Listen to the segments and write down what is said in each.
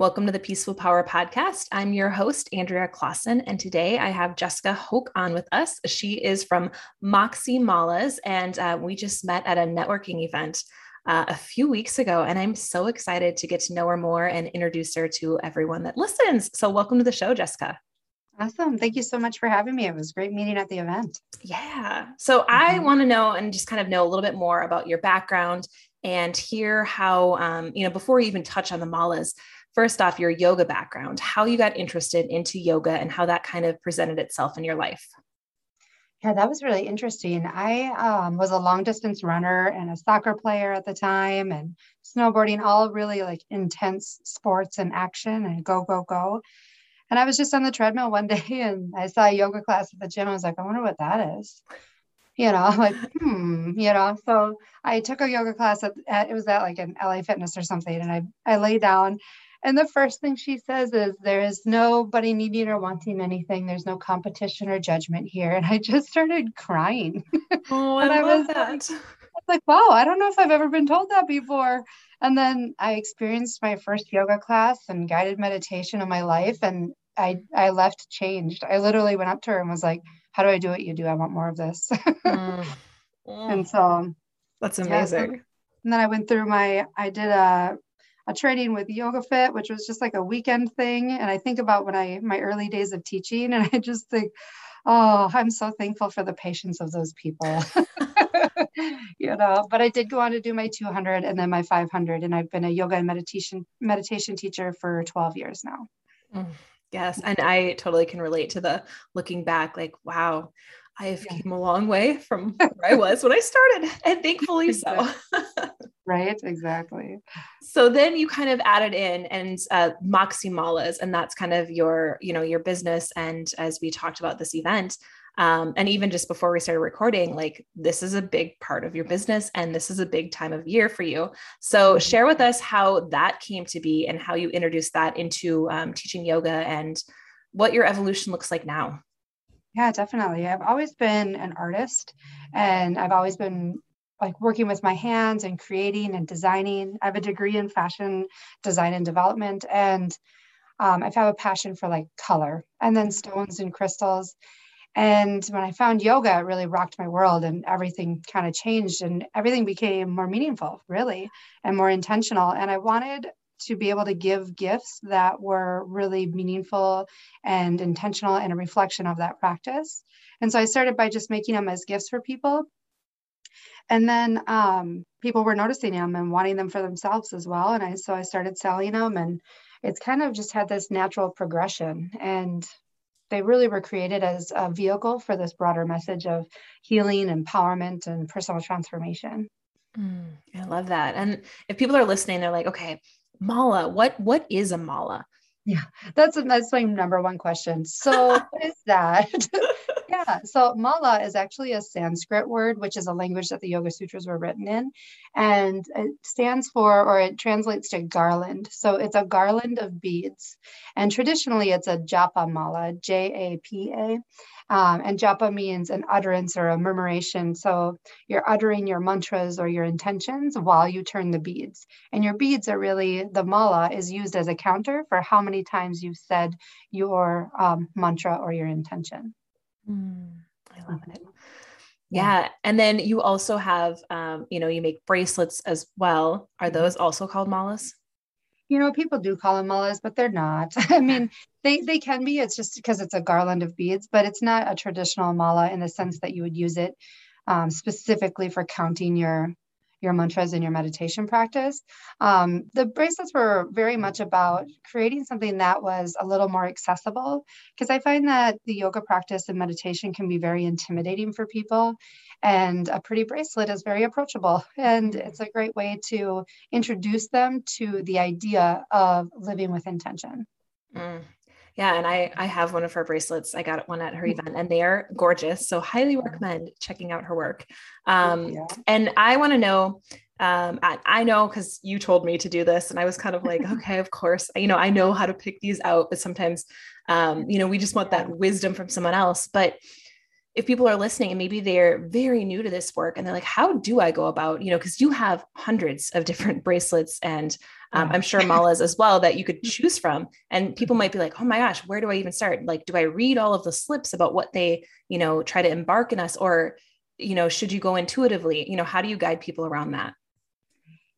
Welcome to the Peaceful Power Podcast. I'm your host, Andrea Clausen, and today I have Jessica Hoke on with us. She is from Moxie Malas, and uh, we just met at a networking event uh, a few weeks ago. And I'm so excited to get to know her more and introduce her to everyone that listens. So, welcome to the show, Jessica. Awesome. Thank you so much for having me. It was great meeting at the event. Yeah. So, mm-hmm. I want to know and just kind of know a little bit more about your background and hear how, um, you know, before we even touch on the malas, first off, your yoga background, how you got interested into yoga and how that kind of presented itself in your life. Yeah, that was really interesting. I um, was a long distance runner and a soccer player at the time, and snowboarding, all really like intense sports and action and go, go, go. And I was just on the treadmill one day and I saw a yoga class at the gym. I was like, I wonder what that is. You know, like, hmm, you know. So I took a yoga class at, at it was at like an LA Fitness or something, and I I lay down and the first thing she says is, There is nobody needing or wanting anything. There's no competition or judgment here. And I just started crying. Oh, I, I was that. Like, I was like, Wow, I don't know if I've ever been told that before. And then I experienced my first yoga class and guided meditation in my life. And I, I left changed. I literally went up to her and was like, How do I do what you do? I want more of this. mm. Mm. And so that's amazing. Yeah, and then I went through my, I did a a training with Yoga Fit, which was just like a weekend thing. And I think about when I my early days of teaching, and I just think, oh, I'm so thankful for the patience of those people. you know, but I did go on to do my 200 and then my 500, and I've been a yoga and meditation meditation teacher for 12 years now. Mm, yes, and I totally can relate to the looking back, like, wow, I have yeah. came a long way from where I was when I started, and thankfully so. right, exactly. So then you kind of added in and uh, Moxie Malas, and that's kind of your, you know, your business. And as we talked about this event, um, and even just before we started recording, like this is a big part of your business, and this is a big time of year for you. So mm-hmm. share with us how that came to be and how you introduced that into um, teaching yoga and what your evolution looks like now. Yeah, definitely. I've always been an artist and I've always been like working with my hands and creating and designing. I have a degree in fashion design and development and um, I've had a passion for like color and then stones and crystals. And when I found yoga, it really rocked my world and everything kind of changed and everything became more meaningful, really, and more intentional. And I wanted to be able to give gifts that were really meaningful and intentional and a reflection of that practice. And so I started by just making them as gifts for people. And then um, people were noticing them and wanting them for themselves as well. And I so I started selling them, and it's kind of just had this natural progression. And they really were created as a vehicle for this broader message of healing, empowerment, and personal transformation. Mm, I love that. And if people are listening, they're like, okay, mala what what is a mala? Yeah that's that's my number one question. So what is that? Yeah so mala is actually a sanskrit word which is a language that the yoga sutras were written in and it stands for or it translates to garland. So it's a garland of beads and traditionally it's a japa mala j-a-p-a um, and japa means an utterance or a murmuration. So you're uttering your mantras or your intentions while you turn the beads. And your beads are really, the mala is used as a counter for how many times you've said your um, mantra or your intention. Mm, I love it. Yeah. And then you also have, um, you know, you make bracelets as well. Are mm-hmm. those also called malas? you know, people do call them malas, but they're not. I mean, they they can be. It's just because it's a garland of beads, but it's not a traditional mala in the sense that you would use it um, specifically for counting your your mantras in your meditation practice. Um, the bracelets were very much about creating something that was a little more accessible because I find that the yoga practice and meditation can be very intimidating for people. And a pretty bracelet is very approachable. And it's a great way to introduce them to the idea of living with intention. Mm. Yeah, and I I have one of her bracelets. I got one at her event, and they are gorgeous. So highly recommend checking out her work. Um, yeah. And I want to know. Um, I, I know because you told me to do this, and I was kind of like, okay, of course. You know, I know how to pick these out, but sometimes, um, you know, we just want that wisdom from someone else. But if people are listening and maybe they're very new to this work and they're like, how do I go about, you know, because you have hundreds of different bracelets and um, I'm sure malas as well that you could choose from. And people might be like, oh my gosh, where do I even start? Like, do I read all of the slips about what they, you know, try to embark in us? Or, you know, should you go intuitively? You know, how do you guide people around that?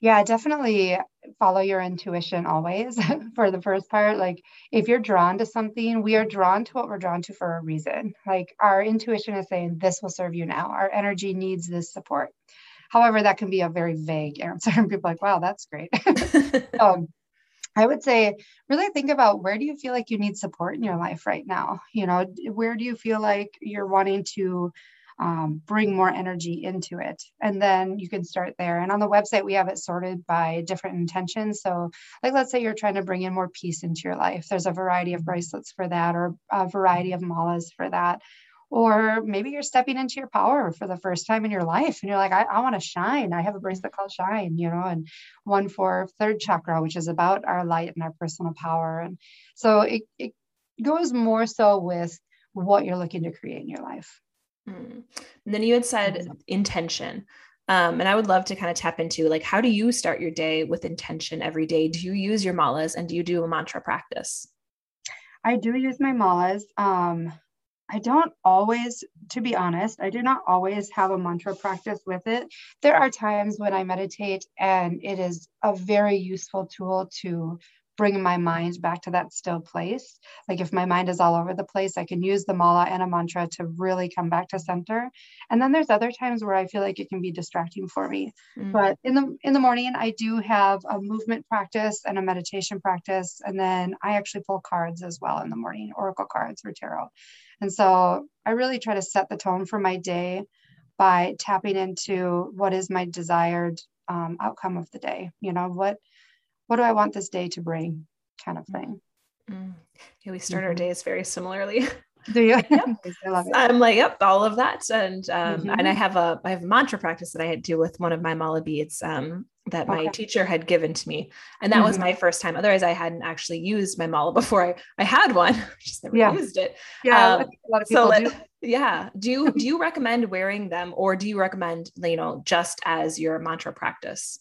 Yeah, definitely follow your intuition always for the first part. Like if you're drawn to something, we are drawn to what we're drawn to for a reason. Like our intuition is saying, this will serve you now. Our energy needs this support. However, that can be a very vague answer. And people are like, wow, that's great. um, I would say really think about where do you feel like you need support in your life right now? You know, where do you feel like you're wanting to um, bring more energy into it. And then you can start there. And on the website, we have it sorted by different intentions. So, like, let's say you're trying to bring in more peace into your life. There's a variety of bracelets for that, or a variety of malas for that. Or maybe you're stepping into your power for the first time in your life and you're like, I, I want to shine. I have a bracelet called Shine, you know, and one for third chakra, which is about our light and our personal power. And so it, it goes more so with what you're looking to create in your life. Mm. And then you had said mm-hmm. intention. Um, and I would love to kind of tap into like, how do you start your day with intention every day? Do you use your malas and do you do a mantra practice? I do use my malas. Um, I don't always, to be honest, I do not always have a mantra practice with it. There are times when I meditate, and it is a very useful tool to bring my mind back to that still place. Like if my mind is all over the place, I can use the mala and a mantra to really come back to center. And then there's other times where I feel like it can be distracting for me. Mm. But in the in the morning, I do have a movement practice and a meditation practice, and then I actually pull cards as well in the morning, oracle cards for tarot. And so I really try to set the tone for my day by tapping into what is my desired um, outcome of the day. You know what what do I want this day to bring kind of thing. Mm. Yeah, we start mm-hmm. our days very similarly. Do you? yep. I love it. I'm like, yep, all of that. And um, mm-hmm. and I have a I have a mantra practice that I do with one of my mala beads um, that my okay. teacher had given to me. And that mm-hmm. was my first time. Otherwise, I hadn't actually used my mala before I, I had one. just never yeah. used it. Yeah. Um, a lot of people so do. Yeah. Do you do you recommend wearing them or do you recommend, you know, just as your mantra practice?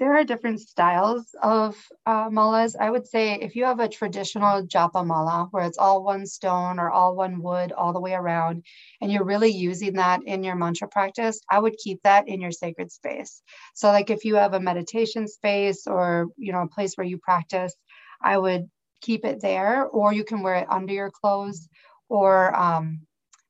There are different styles of uh, malas. I would say if you have a traditional japa mala where it's all one stone or all one wood all the way around, and you're really using that in your mantra practice, I would keep that in your sacred space. So, like if you have a meditation space or you know a place where you practice, I would keep it there, or you can wear it under your clothes, or um,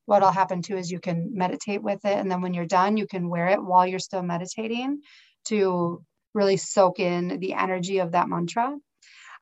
what'll happen too is you can meditate with it, and then when you're done, you can wear it while you're still meditating to really soak in the energy of that mantra.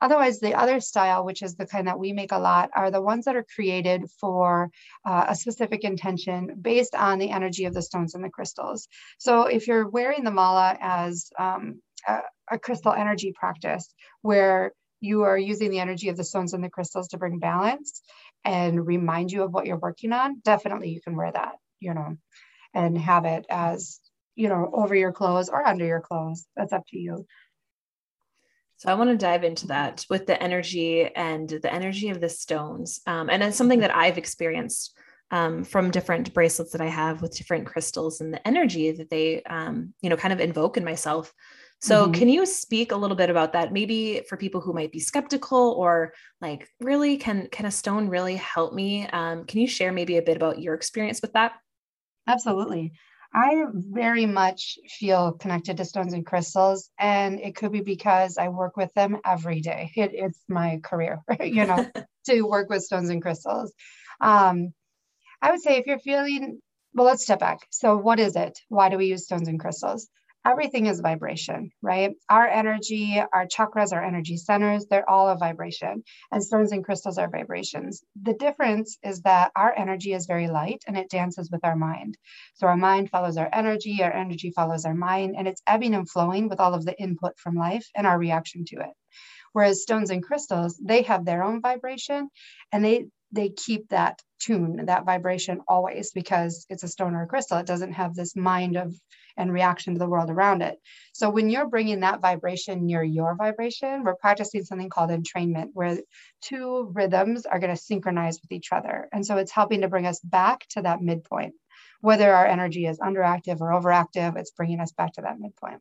Otherwise, the other style, which is the kind that we make a lot, are the ones that are created for uh, a specific intention based on the energy of the stones and the crystals. So if you're wearing the mala as um, a, a crystal energy practice where you are using the energy of the stones and the crystals to bring balance and remind you of what you're working on, definitely you can wear that, you know, and have it as you know, over your clothes or under your clothes. That's up to you. So I want to dive into that with the energy and the energy of the stones. Um, and it's something that I've experienced um, from different bracelets that I have with different crystals and the energy that they, um, you know, kind of invoke in myself. So mm-hmm. can you speak a little bit about that? Maybe for people who might be skeptical or like, really, can can a stone really help me? Um, can you share maybe a bit about your experience with that? Absolutely. I very much feel connected to stones and crystals, and it could be because I work with them every day. It, it's my career, you know, to work with stones and crystals. Um, I would say if you're feeling, well, let's step back. So, what is it? Why do we use stones and crystals? Everything is vibration, right? Our energy, our chakras, our energy centers, they're all a vibration. And stones and crystals are vibrations. The difference is that our energy is very light and it dances with our mind. So our mind follows our energy, our energy follows our mind, and it's ebbing and flowing with all of the input from life and our reaction to it. Whereas stones and crystals, they have their own vibration and they they keep that tune that vibration always because it's a stone or a crystal. It doesn't have this mind of and reaction to the world around it. So when you're bringing that vibration near your vibration, we're practicing something called entrainment, where two rhythms are going to synchronize with each other. And so it's helping to bring us back to that midpoint. Whether our energy is underactive or overactive, it's bringing us back to that midpoint.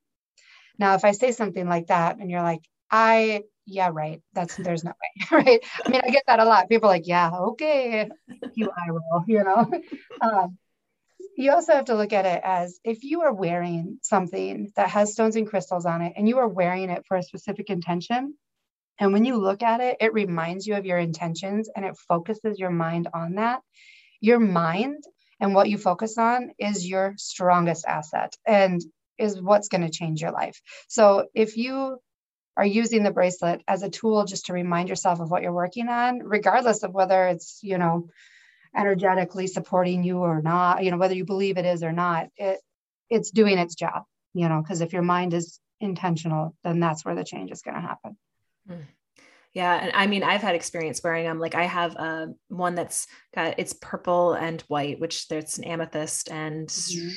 Now, if I say something like that and you're like, I, yeah, right. That's, there's no way, right? I mean, I get that a lot. People are like, yeah, okay, you I roll, you know? Um, you also have to look at it as if you are wearing something that has stones and crystals on it and you are wearing it for a specific intention. And when you look at it, it reminds you of your intentions and it focuses your mind on that. Your mind and what you focus on is your strongest asset and is what's going to change your life. So if you are using the bracelet as a tool just to remind yourself of what you're working on, regardless of whether it's, you know, energetically supporting you or not, you know, whether you believe it is or not, it it's doing its job, you know, because if your mind is intentional, then that's where the change is going to happen. Hmm. Yeah, and I mean, I've had experience wearing them. Like I have uh, one that's got it's purple and white, which there's an amethyst, and mm-hmm.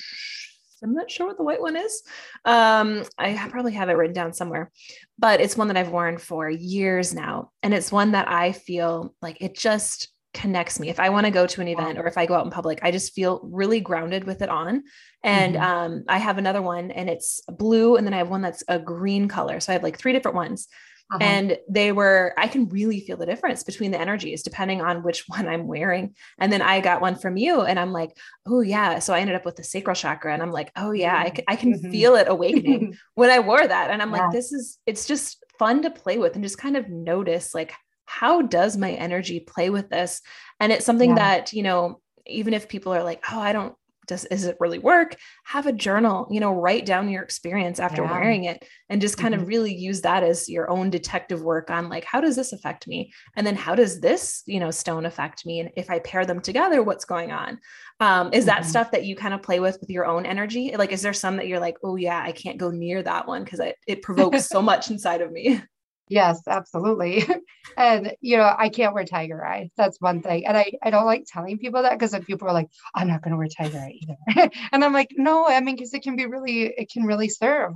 I'm not sure what the white one is. Um, I probably have it written down somewhere, but it's one that I've worn for years now, and it's one that I feel like it just connects me. If I want to go to an event or if I go out in public, I just feel really grounded with it on. And mm-hmm. um, I have another one and it's blue. And then I have one that's a green color. So I have like three different ones. Uh-huh. And they were, I can really feel the difference between the energies depending on which one I'm wearing. And then I got one from you and I'm like, oh, yeah. So I ended up with the sacral chakra and I'm like, oh, yeah, I can, I can mm-hmm. feel it awakening when I wore that. And I'm yeah. like, this is, it's just fun to play with and just kind of notice like how does my energy play with this? And it's something yeah. that, you know, even if people are like, oh, I don't, does, is it really work? Have a journal, you know, write down your experience after yeah. wearing it and just kind mm-hmm. of really use that as your own detective work on like, how does this affect me? And then how does this, you know, stone affect me? And if I pair them together, what's going on? Um, is that mm-hmm. stuff that you kind of play with with your own energy? Like, is there some that you're like, oh yeah, I can't go near that one because it it provokes so much inside of me? Yes, absolutely. and you know, I can't wear tiger eye. That's one thing. And I, I don't like telling people that because people are like, I'm not gonna wear tiger eye either. and I'm like, no, I mean, because it can be really, it can really serve.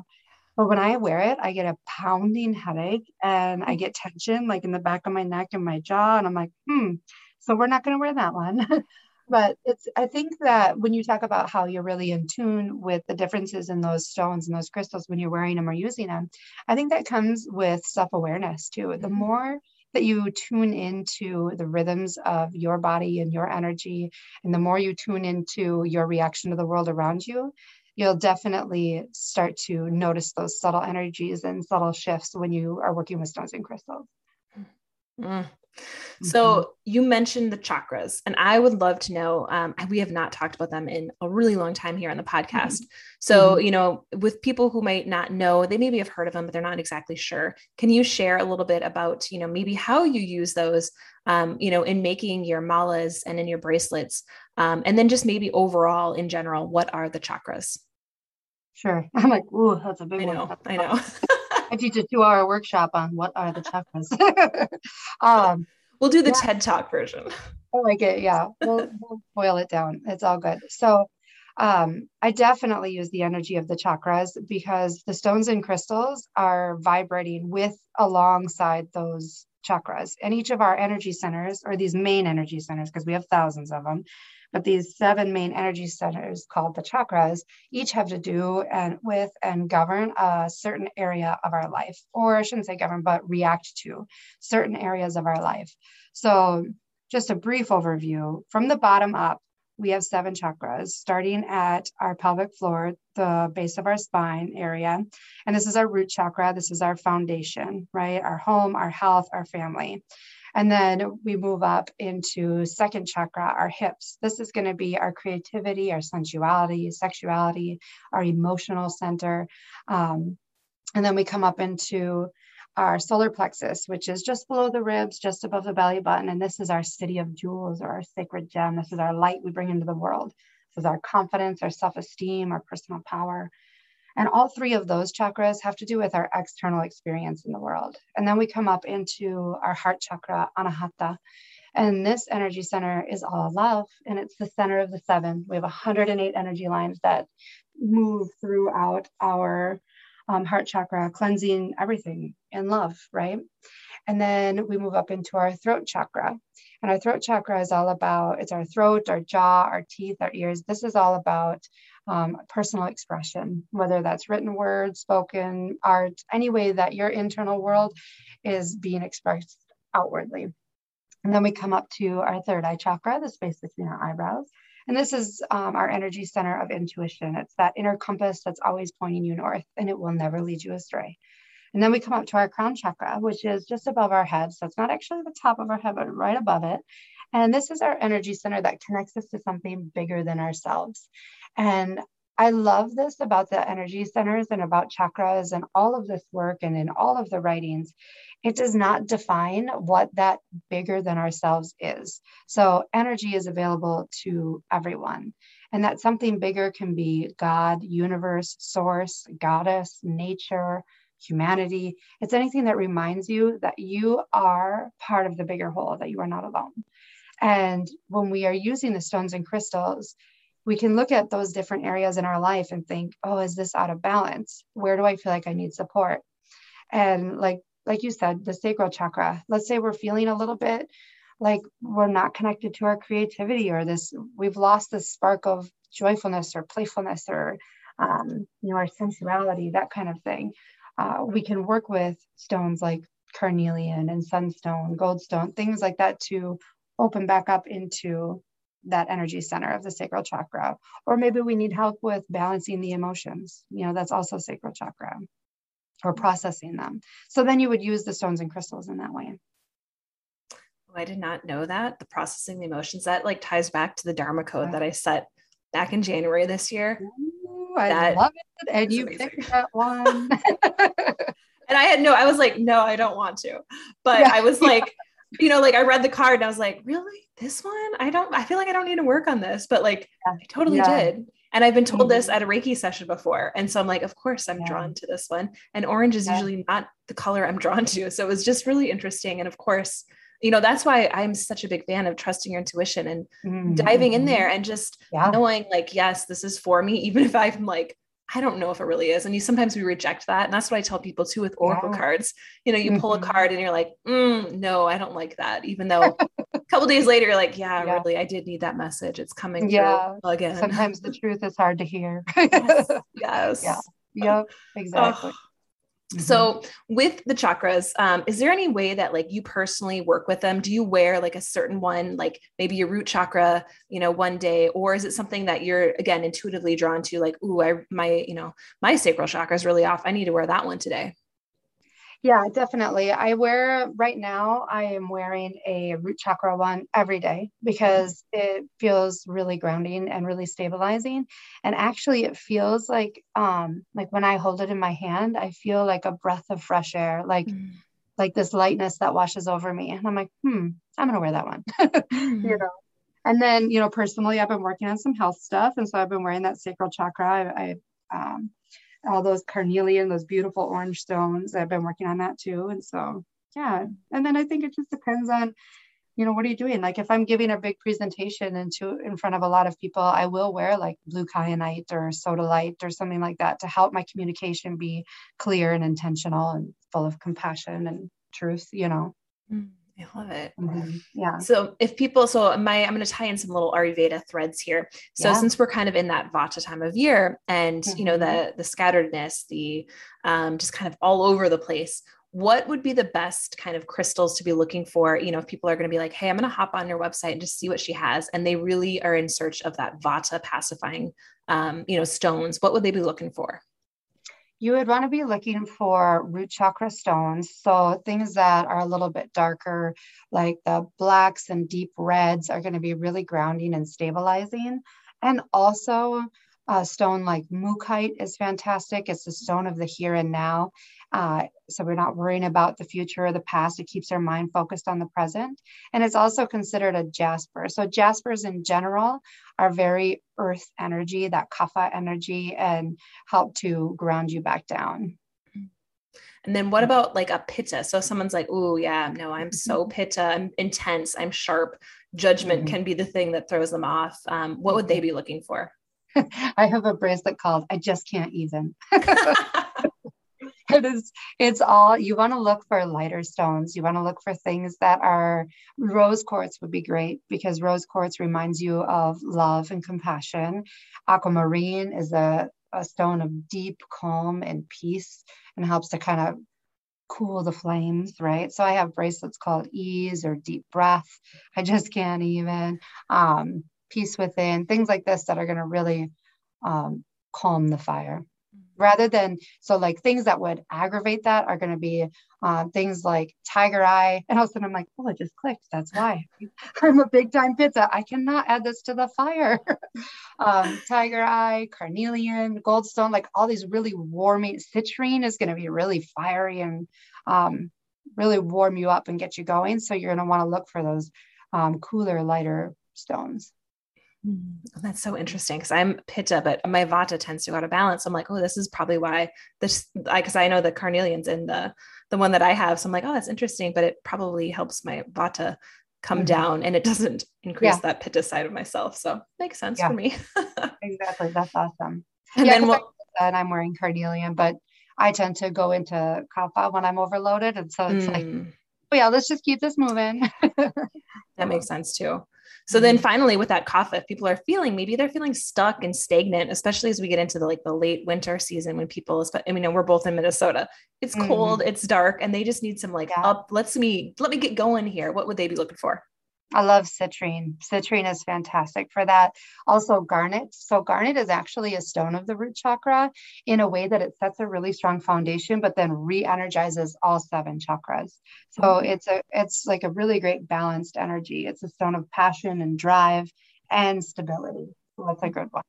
But when I wear it, I get a pounding headache and I get tension like in the back of my neck and my jaw. And I'm like, hmm, so we're not gonna wear that one. but it's i think that when you talk about how you're really in tune with the differences in those stones and those crystals when you're wearing them or using them i think that comes with self-awareness too the mm-hmm. more that you tune into the rhythms of your body and your energy and the more you tune into your reaction to the world around you you'll definitely start to notice those subtle energies and subtle shifts when you are working with stones and crystals mm. So mm-hmm. you mentioned the chakras, and I would love to know. Um, we have not talked about them in a really long time here on the podcast. Mm-hmm. So mm-hmm. you know, with people who might not know, they maybe have heard of them, but they're not exactly sure. Can you share a little bit about you know maybe how you use those, um, you know, in making your malas and in your bracelets, um, and then just maybe overall in general, what are the chakras? Sure. I'm like, ooh, that's a big I know, one. I know. I teach a two-hour workshop on what are the chakras. um, we'll do the yeah. TED Talk version. I like it. Yeah, we'll, we'll boil it down. It's all good. So, um, I definitely use the energy of the chakras because the stones and crystals are vibrating with alongside those chakras, and each of our energy centers, or these main energy centers, because we have thousands of them, but these seven main energy centers called the chakras each have to do and with and govern a certain area of our life, or I shouldn't say govern, but react to certain areas of our life. So just a brief overview from the bottom up, we have seven chakras starting at our pelvic floor, the base of our spine area. And this is our root chakra. This is our foundation, right? Our home, our health, our family. And then we move up into second chakra, our hips. This is going to be our creativity, our sensuality, sexuality, our emotional center. Um, and then we come up into our solar plexus, which is just below the ribs, just above the belly button. And this is our city of jewels or our sacred gem. This is our light we bring into the world. This is our confidence, our self esteem, our personal power. And all three of those chakras have to do with our external experience in the world. And then we come up into our heart chakra, anahata. And this energy center is all love, and it's the center of the seven. We have 108 energy lines that move throughout our um, heart chakra, cleansing everything in love, right? And then we move up into our throat chakra. And our throat chakra is all about it's our throat, our jaw, our teeth, our ears. This is all about um, personal expression, whether that's written words, spoken, art, any way that your internal world is being expressed outwardly. And then we come up to our third eye chakra, the space between our eyebrows. And this is um, our energy center of intuition. It's that inner compass that's always pointing you north and it will never lead you astray. And then we come up to our crown chakra, which is just above our head. So it's not actually the top of our head, but right above it. And this is our energy center that connects us to something bigger than ourselves. And I love this about the energy centers and about chakras and all of this work and in all of the writings. It does not define what that bigger than ourselves is. So, energy is available to everyone. And that something bigger can be God, universe, source, goddess, nature, humanity. It's anything that reminds you that you are part of the bigger whole, that you are not alone. And when we are using the stones and crystals, we can look at those different areas in our life and think, oh, is this out of balance? Where do I feel like I need support? And like like you said, the sacral chakra. Let's say we're feeling a little bit like we're not connected to our creativity or this we've lost this spark of joyfulness or playfulness or um, you know our sensuality that kind of thing uh, we can work with stones like carnelian and sunstone goldstone things like that to open back up into that energy center of the sacral chakra. Or maybe we need help with balancing the emotions. You know, that's also sacral chakra or processing them. So then you would use the stones and crystals in that way. Oh, I did not know that. The processing the emotions that like ties back to the Dharma code that I set back in January this year. Ooh, I that love it. And you amazing. picked that one. and I had no, I was like, no, I don't want to. But yeah. I was like, you know, like I read the card and I was like, really? This one? I don't, I feel like I don't need to work on this, but like yeah. I totally yeah. did. And I've been told mm-hmm. this at a Reiki session before. And so I'm like, of course I'm yeah. drawn to this one. And orange is usually not the color I'm drawn to. So it was just really interesting. And of course, you know, that's why I'm such a big fan of trusting your intuition and mm-hmm. diving in there and just knowing like, yes, this is for me, even if I'm like, I don't know if it really is. And you sometimes we reject that. And that's what I tell people too with Oracle yeah. cards. You know, you mm-hmm. pull a mm-hmm. card and you're like, mm, no, I don't like that. Even though a couple days later, you're like, yeah, yeah, really, I did need that message. It's coming yeah. again. Sometimes the truth is hard to hear. yes. yes. Yeah. Yep. Exactly. Oh, Mm-hmm. So with the chakras, um, is there any way that like you personally work with them? Do you wear like a certain one, like maybe your root chakra, you know, one day, or is it something that you're again intuitively drawn to? Like, ooh, I my you know my sacral chakra is really off. I need to wear that one today. Yeah, definitely. I wear right now, I am wearing a root chakra one every day because it feels really grounding and really stabilizing. And actually it feels like um like when I hold it in my hand, I feel like a breath of fresh air, like mm. like this lightness that washes over me. And I'm like, hmm, I'm gonna wear that one. You know. And then, you know, personally, I've been working on some health stuff. And so I've been wearing that sacral chakra. I, I um all those carnelian, those beautiful orange stones. I've been working on that too. And so, yeah. And then I think it just depends on, you know, what are you doing? Like if I'm giving a big presentation into in front of a lot of people, I will wear like blue kyanite or sodalite or something like that to help my communication be clear and intentional and full of compassion and truth, you know. Mm. I love it. Mm-hmm. Yeah. So if people, so my, I'm going to tie in some little Ayurveda threads here. So yeah. since we're kind of in that Vata time of year, and mm-hmm. you know the mm-hmm. the scatteredness, the um, just kind of all over the place. What would be the best kind of crystals to be looking for? You know, if people are going to be like, "Hey, I'm going to hop on your website and just see what she has," and they really are in search of that Vata pacifying, um, you know, stones. What would they be looking for? You would want to be looking for root chakra stones. So things that are a little bit darker, like the blacks and deep reds, are going to be really grounding and stabilizing. And also, a stone like mookaite is fantastic. It's the stone of the here and now. Uh, so we're not worrying about the future or the past. It keeps our mind focused on the present. And it's also considered a jasper. So jaspers in general are very earth energy, that kapha energy, and help to ground you back down. And then what mm. about like a pitta? So someone's like, oh yeah, no, I'm so mm-hmm. pitta, I'm intense, I'm sharp. Judgment mm-hmm. can be the thing that throws them off. Um, what would they be looking for? I have a bracelet called I just can't even. it is it's all you want to look for lighter stones. You want to look for things that are rose quartz would be great because rose quartz reminds you of love and compassion. Aquamarine is a, a stone of deep calm and peace and helps to kind of cool the flames right? So i have bracelets called ease or deep breath. I just can't even um, peace within things like this that are going to really um, calm the fire rather than so like things that would aggravate that are going to be um, things like tiger eye. And all of a sudden i'm like oh it just clicked. That's why. I'm a big time pitta i cannot add this to the fire. Um, tiger eye carnelian goldstone like all these really warming citrine is going to be really fiery and um, really warm you up and get you going. So you're going to want to look for those um, cooler lighter stones that's so interesting because I'm pitta, but my vata tends to go out of balance. I'm like, oh, this is probably why this, I because I, I, know the carnelians in the the one that I have. So I'm like, oh, that's interesting, but it probably helps my vata come mm-hmm. down and it doesn't increase yeah. that pitta side of myself. So makes sense yeah. for me. exactly, that's awesome. And yeah, then we'll, and I'm wearing carnelian, but I tend to go into kapha when I'm overloaded, and so it's mm. like, oh yeah, let's just keep this moving. that makes sense too. So then mm-hmm. finally with that kapha, if people are feeling, maybe they're feeling stuck and stagnant, especially as we get into the like the late winter season when people, I mean, we're both in Minnesota. It's mm-hmm. cold, it's dark, and they just need some like yeah. up, let's me, let me get going here. What would they be looking for? I love citrine. Citrine is fantastic for that. Also, garnet. So, garnet is actually a stone of the root chakra in a way that it sets a really strong foundation, but then re-energizes all seven chakras. So mm-hmm. it's a it's like a really great balanced energy. It's a stone of passion and drive and stability. So that's a good one.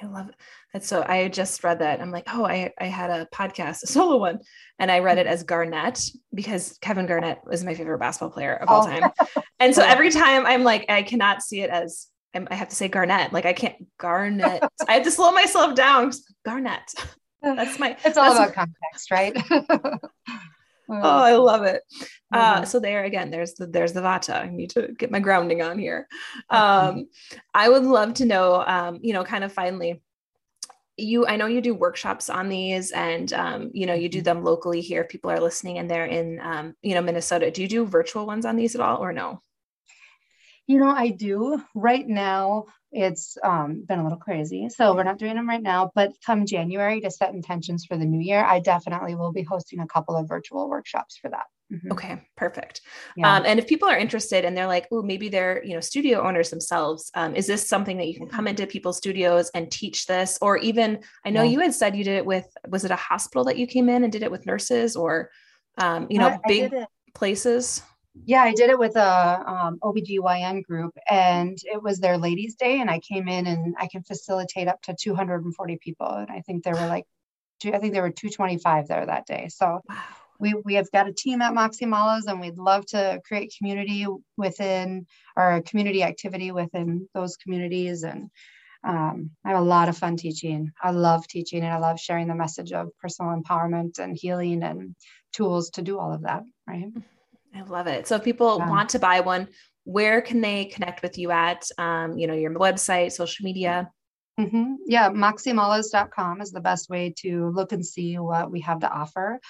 I love it. That's so I just read that. I'm like, oh, I, I had a podcast, a solo one, and I read it as Garnett because Kevin Garnett was my favorite basketball player of all oh. time. and so every time I'm like, I cannot see it as I have to say Garnett. Like I can't Garnett. I have to slow myself down. Garnett. That's my it's all about context, right? Oh, I love it. Uh, mm-hmm. so there again, there's the there's the vata. I need to get my grounding on here. Um, I would love to know, um, you know, kind of finally, you I know you do workshops on these, and um, you know, you do mm-hmm. them locally here. If people are listening and they're in, um, you know, Minnesota, do you do virtual ones on these at all, or no? You know, I do. Right now, it's um, been a little crazy. So we're not doing them right now. But come January to set intentions for the new year, I definitely will be hosting a couple of virtual workshops for that. Mm-hmm. Okay, perfect. Yeah. Um, and if people are interested and they're like, oh, maybe they're you know studio owners themselves, um, is this something that you can come into people's studios and teach this? Or even, I know yeah. you had said you did it with, was it a hospital that you came in and did it with nurses or, um, you know, I, big I places? Yeah, I did it with a um, OBGYN group and it was their ladies day and I came in and I can facilitate up to 240 people. And I think there were like, two, I think there were 225 there that day. So wow. we, we have got a team at Moxie Malas and we'd love to create community within our community activity within those communities. And um, I have a lot of fun teaching. I love teaching and I love sharing the message of personal empowerment and healing and tools to do all of that. Right. I love it. So if people yeah. want to buy one, where can they connect with you at? Um, you know, your website, social media. Mm-hmm. Yeah, moxiemalas.com is the best way to look and see what we have to offer.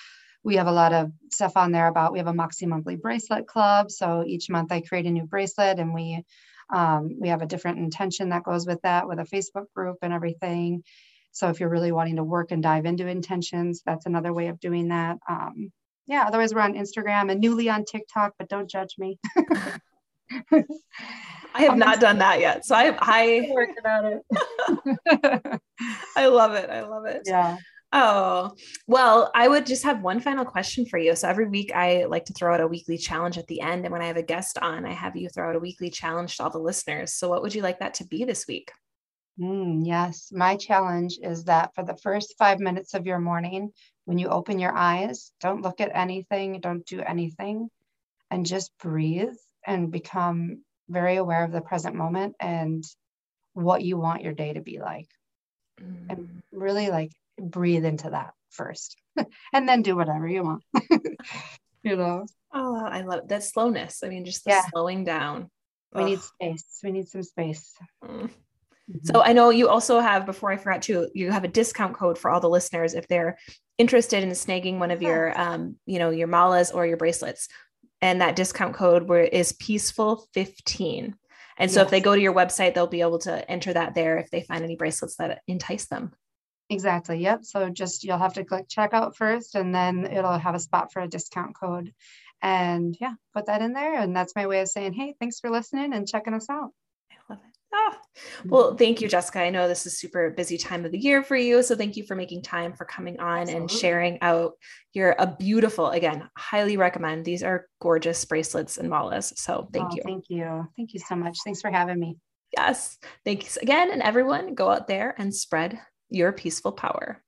We have a lot of stuff on there about we have a Moxie monthly bracelet club. So each month I create a new bracelet and we um, we have a different intention that goes with that with a Facebook group and everything. So if you're really wanting to work and dive into intentions, that's another way of doing that. Um, yeah, otherwise we're on Instagram and newly on TikTok, but don't judge me. I have not done that yet. So I I working on it. I love it. I love it. Yeah. Oh, well, I would just have one final question for you. So every week I like to throw out a weekly challenge at the end. And when I have a guest on, I have you throw out a weekly challenge to all the listeners. So what would you like that to be this week? Mm, yes, my challenge is that for the first five minutes of your morning, when you open your eyes, don't look at anything, don't do anything, and just breathe and become very aware of the present moment and what you want your day to be like. Mm. And really like breathe into that. first and then do whatever you want. you know. Oh, I love that slowness. I mean, just the yeah. slowing down. We Ugh. need space. We need some space. Mm. So. I know you also have, before I forgot to, you have a discount code for all the listeners if they're interested in snagging one of your, um, you know, your malas or your bracelets. And that discount code where is peaceful 15. And so yes. if they go to your website, they'll be able to enter that there if they find any bracelets that entice them. Exactly. Yep. So just you'll have to click checkout first and then it'll have a spot for a discount code. And yeah, put that in there. And that's my way of saying, hey, thanks for listening and checking us out. Love it. Oh, well, thank you, Jessica. I know this is super busy time of the year for you. So thank you for making time for coming on Absolutely. and sharing out your a beautiful, again, highly recommend. These are gorgeous bracelets and malas. So thank oh, you. Thank you. Thank you so much. Thanks for having me. Yes. Thanks again. And everyone go out there and spread your peaceful power.